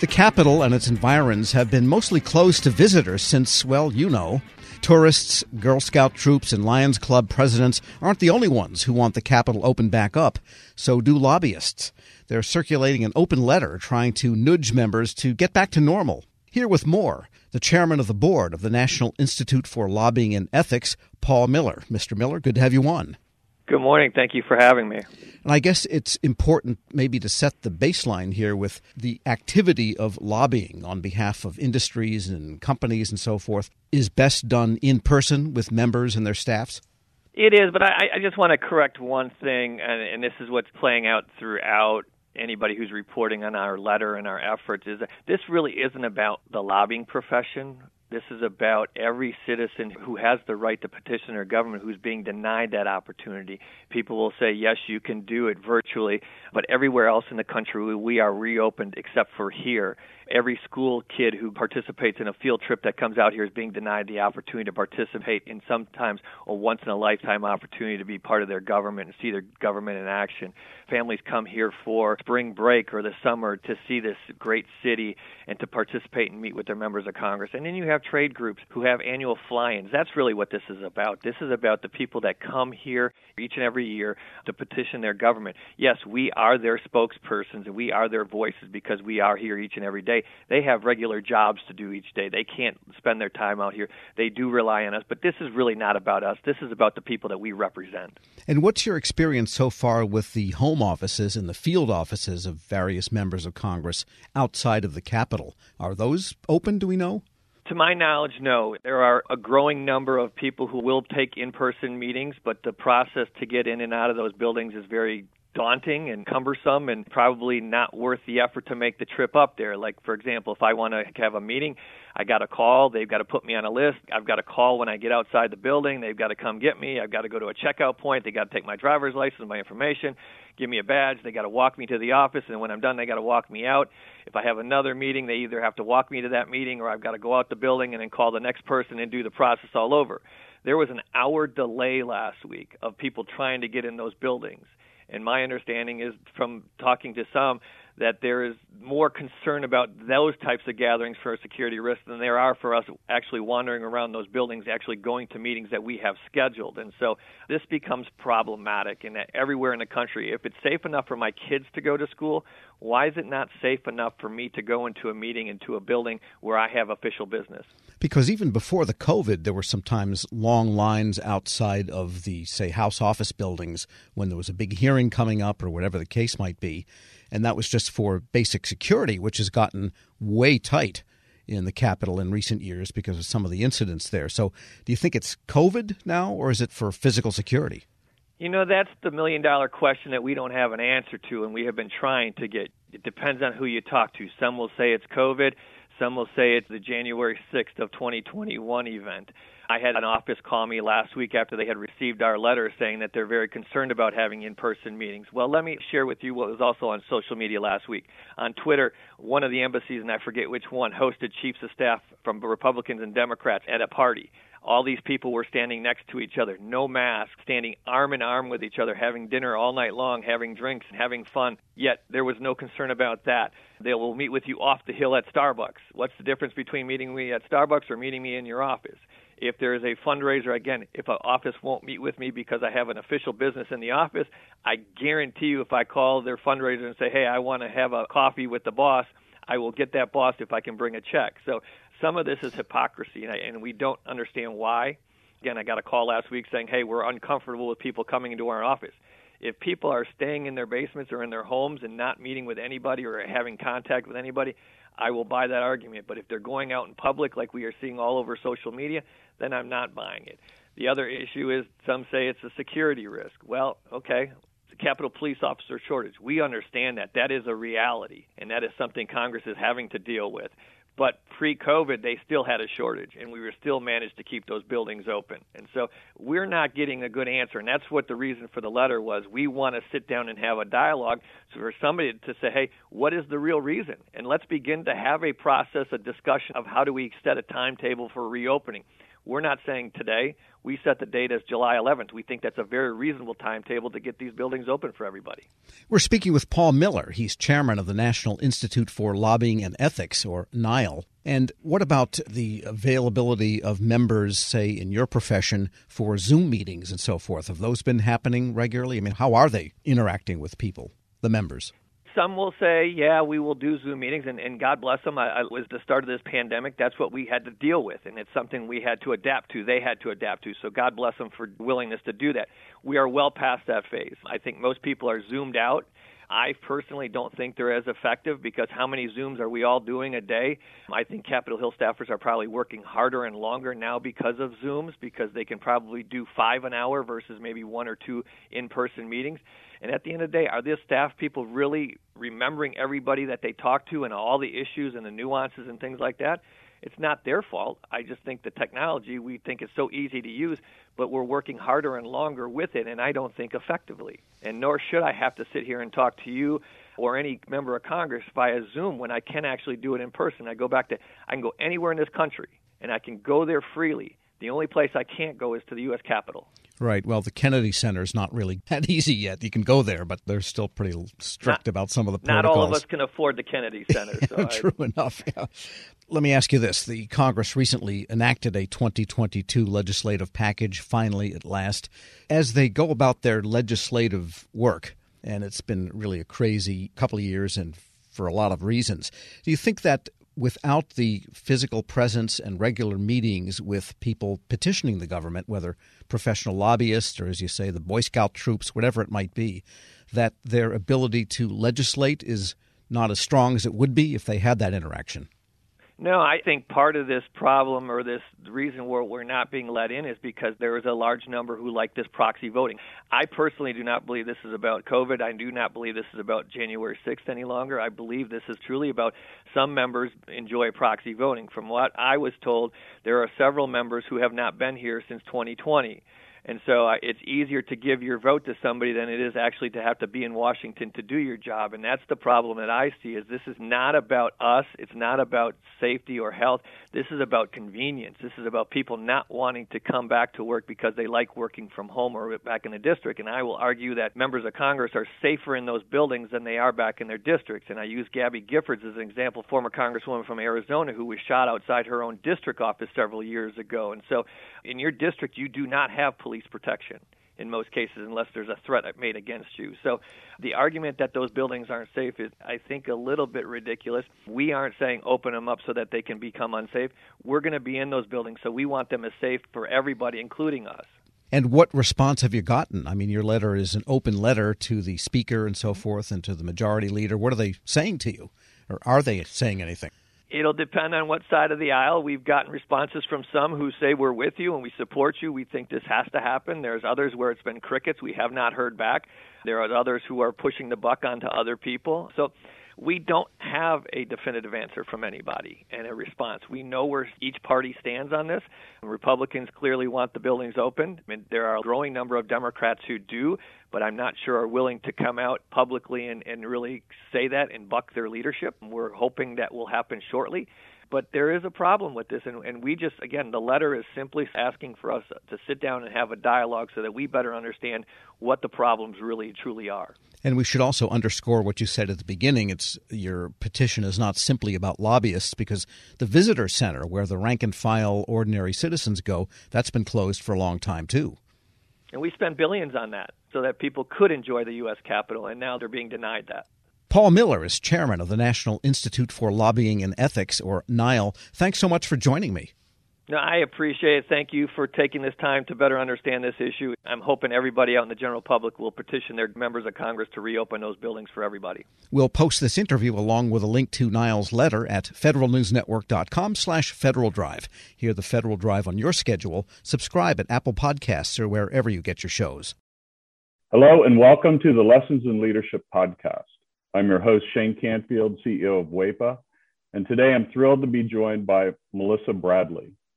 The Capitol and its environs have been mostly closed to visitors since, well, you know. Tourists, Girl Scout troops, and Lions Club presidents aren't the only ones who want the Capitol open back up. So do lobbyists. They're circulating an open letter trying to nudge members to get back to normal. Here with more, the chairman of the board of the National Institute for Lobbying and Ethics, Paul Miller. Mr. Miller, good to have you on. Good morning. Thank you for having me. And I guess it's important maybe to set the baseline here with the activity of lobbying on behalf of industries and companies and so forth is best done in person with members and their staffs. It is, but I, I just want to correct one thing, and, and this is what's playing out throughout anybody who's reporting on our letter and our efforts is that this really isn't about the lobbying profession this is about every citizen who has the right to petition their government who's being denied that opportunity. People will say, yes, you can do it virtually, but everywhere else in the country we are reopened except for here. Every school kid who participates in a field trip that comes out here is being denied the opportunity to participate in sometimes a once in a lifetime opportunity to be part of their government and see their government in action. Families come here for spring break or the summer to see this great city and to participate and meet with their members of Congress. And then you have trade groups who have annual fly-ins. That's really what this is about. This is about the people that come here each and every year to petition their government. Yes, we are their spokespersons and we are their voices because we are here each and every day. They have regular jobs to do each day. They can't spend their time out here. They do rely on us, but this is really not about us. This is about the people that we represent. And what's your experience so far with the home offices and the field offices of various members of Congress outside of the Capitol? Are those open, do we know? To my knowledge, no. There are a growing number of people who will take in person meetings, but the process to get in and out of those buildings is very daunting and cumbersome and probably not worth the effort to make the trip up there. Like, for example, if I want to have a meeting, I got a call, they've got to put me on a list. I've got a call when I get outside the building, they've got to come get me. I've got to go to a checkout point, they got to take my driver's license, my information, give me a badge, they got to walk me to the office, and when I'm done, they got to walk me out. If I have another meeting, they either have to walk me to that meeting or I've got to go out the building and then call the next person and do the process all over. There was an hour delay last week of people trying to get in those buildings and my understanding is from talking to some that there is more concern about those types of gatherings for a security risk than there are for us actually wandering around those buildings, actually going to meetings that we have scheduled. And so this becomes problematic in that everywhere in the country. If it's safe enough for my kids to go to school, why is it not safe enough for me to go into a meeting, into a building where I have official business? Because even before the COVID, there were sometimes long lines outside of the, say, House office buildings when there was a big hearing coming up or whatever the case might be and that was just for basic security, which has gotten way tight in the capital in recent years because of some of the incidents there. So, do you think it's COVID now, or is it for physical security? You know, that's the million dollar question that we don't have an answer to, and we have been trying to get. It depends on who you talk to. Some will say it's COVID, some will say it's the January 6th of 2021 event. I had an office call me last week after they had received our letter saying that they're very concerned about having in person meetings. Well, let me share with you what was also on social media last week. On Twitter, one of the embassies, and I forget which one, hosted chiefs of staff from Republicans and Democrats at a party. All these people were standing next to each other, no mask, standing arm in arm with each other, having dinner all night long, having drinks, and having fun. Yet there was no concern about that. They will meet with you off the hill at Starbucks. What's the difference between meeting me at Starbucks or meeting me in your office? If there is a fundraiser, again, if an office won't meet with me because I have an official business in the office, I guarantee you if I call their fundraiser and say, hey, I want to have a coffee with the boss, I will get that boss if I can bring a check. So some of this is hypocrisy, and, I, and we don't understand why. Again, I got a call last week saying, hey, we're uncomfortable with people coming into our office. If people are staying in their basements or in their homes and not meeting with anybody or having contact with anybody, I will buy that argument. But if they're going out in public like we are seeing all over social media, then I'm not buying it. The other issue is some say it's a security risk. Well, okay, it's a Capitol Police officer shortage. We understand that. That is a reality, and that is something Congress is having to deal with. But pre-COVID, they still had a shortage, and we were still managed to keep those buildings open. And so we're not getting a good answer, and that's what the reason for the letter was. We want to sit down and have a dialogue so for somebody to say, "Hey, what is the real reason?" And let's begin to have a process, a discussion of how do we set a timetable for reopening We're not saying today. We set the date as July 11th. We think that's a very reasonable timetable to get these buildings open for everybody. We're speaking with Paul Miller. He's chairman of the National Institute for Lobbying and Ethics, or NILE. And what about the availability of members, say, in your profession for Zoom meetings and so forth? Have those been happening regularly? I mean, how are they interacting with people, the members? Some will say, yeah, we will do Zoom meetings, and, and God bless them. I, I was the start of this pandemic. That's what we had to deal with, and it's something we had to adapt to. They had to adapt to. So God bless them for willingness to do that. We are well past that phase. I think most people are zoomed out. I personally don't think they're as effective because how many Zooms are we all doing a day? I think Capitol Hill staffers are probably working harder and longer now because of Zooms because they can probably do five an hour versus maybe one or two in person meetings. And at the end of the day, are these staff people really remembering everybody that they talk to and all the issues and the nuances and things like that? It's not their fault. I just think the technology we think is so easy to use, but we're working harder and longer with it, and I don't think effectively. And nor should I have to sit here and talk to you or any member of Congress via Zoom when I can actually do it in person. I go back to I can go anywhere in this country and I can go there freely. The only place I can't go is to the U.S. Capitol. Right. Well, the Kennedy Center is not really that easy yet. You can go there, but they're still pretty strict not, about some of the protocols. Not all of us can afford the Kennedy Center. So True I... enough. Yeah. Let me ask you this: The Congress recently enacted a 2022 legislative package. Finally, at last, as they go about their legislative work, and it's been really a crazy couple of years, and for a lot of reasons. Do you think that without the physical presence and regular meetings with people petitioning the government, whether professional lobbyists or, as you say, the Boy Scout troops, whatever it might be, that their ability to legislate is not as strong as it would be if they had that interaction? No, I think part of this problem or this reason where we're not being let in is because there is a large number who like this proxy voting. I personally do not believe this is about COVID. I do not believe this is about January 6th any longer. I believe this is truly about some members enjoy proxy voting. From what I was told, there are several members who have not been here since 2020. And so uh, it's easier to give your vote to somebody than it is actually to have to be in Washington to do your job. And that's the problem that I see is this is not about us. It's not about safety or health. This is about convenience. This is about people not wanting to come back to work because they like working from home or back in the district. And I will argue that members of Congress are safer in those buildings than they are back in their districts. And I use Gabby Giffords as an example, former Congresswoman from Arizona who was shot outside her own district office several years ago. And so in your district, you do not have police protection in most cases unless there's a threat made against you. So the argument that those buildings aren't safe is, I think, a little bit ridiculous. We aren't saying open them up so that they can become unsafe. We're going to be in those buildings, so we want them as safe for everybody, including us. And what response have you gotten? I mean, your letter is an open letter to the speaker and so forth and to the majority leader. What are they saying to you? Or are they saying anything? It'll depend on what side of the aisle. We've gotten responses from some who say we're with you and we support you. We think this has to happen. There's others where it's been crickets. We have not heard back. There are others who are pushing the buck onto other people. So we don't have a definitive answer from anybody and a response. We know where each party stands on this. Republicans clearly want the buildings open. I mean, there are a growing number of Democrats who do, but I'm not sure are willing to come out publicly and, and really say that and buck their leadership. We're hoping that will happen shortly. But there is a problem with this, and, and we just, again, the letter is simply asking for us to sit down and have a dialogue so that we better understand what the problems really truly are. And we should also underscore what you said at the beginning. It's your petition is not simply about lobbyists because the visitor center where the rank and file ordinary citizens go, that's been closed for a long time too. And we spent billions on that so that people could enjoy the US Capitol and now they're being denied that. Paul Miller is chairman of the National Institute for Lobbying and Ethics, or NILE. Thanks so much for joining me. No, I appreciate it. Thank you for taking this time to better understand this issue. I'm hoping everybody out in the general public will petition their members of Congress to reopen those buildings for everybody. We'll post this interview along with a link to NILE's letter at federalnewsnetwork.com slash Federal Drive. Hear the Federal Drive on your schedule. Subscribe at Apple Podcasts or wherever you get your shows. Hello and welcome to the Lessons in Leadership podcast. I'm your host, Shane Canfield, CEO of WEPA, and today I'm thrilled to be joined by Melissa Bradley,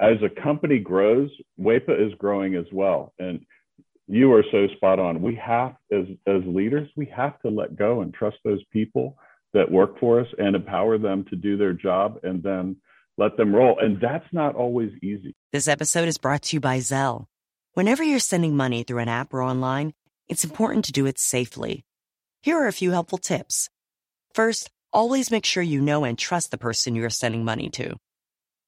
as a company grows, WEPA is growing as well. And you are so spot on. We have, as, as leaders, we have to let go and trust those people that work for us and empower them to do their job and then let them roll. And that's not always easy. This episode is brought to you by Zelle. Whenever you're sending money through an app or online, it's important to do it safely. Here are a few helpful tips. First, always make sure you know and trust the person you are sending money to.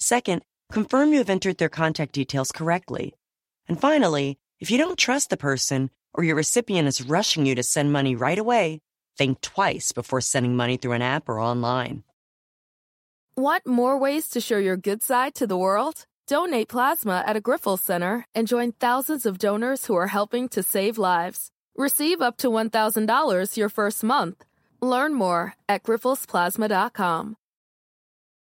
Second, Confirm you have entered their contact details correctly. And finally, if you don't trust the person or your recipient is rushing you to send money right away, think twice before sending money through an app or online. Want more ways to show your good side to the world? Donate plasma at a Grifols Center and join thousands of donors who are helping to save lives. Receive up to $1,000 your first month. Learn more at grifolsplasma.com.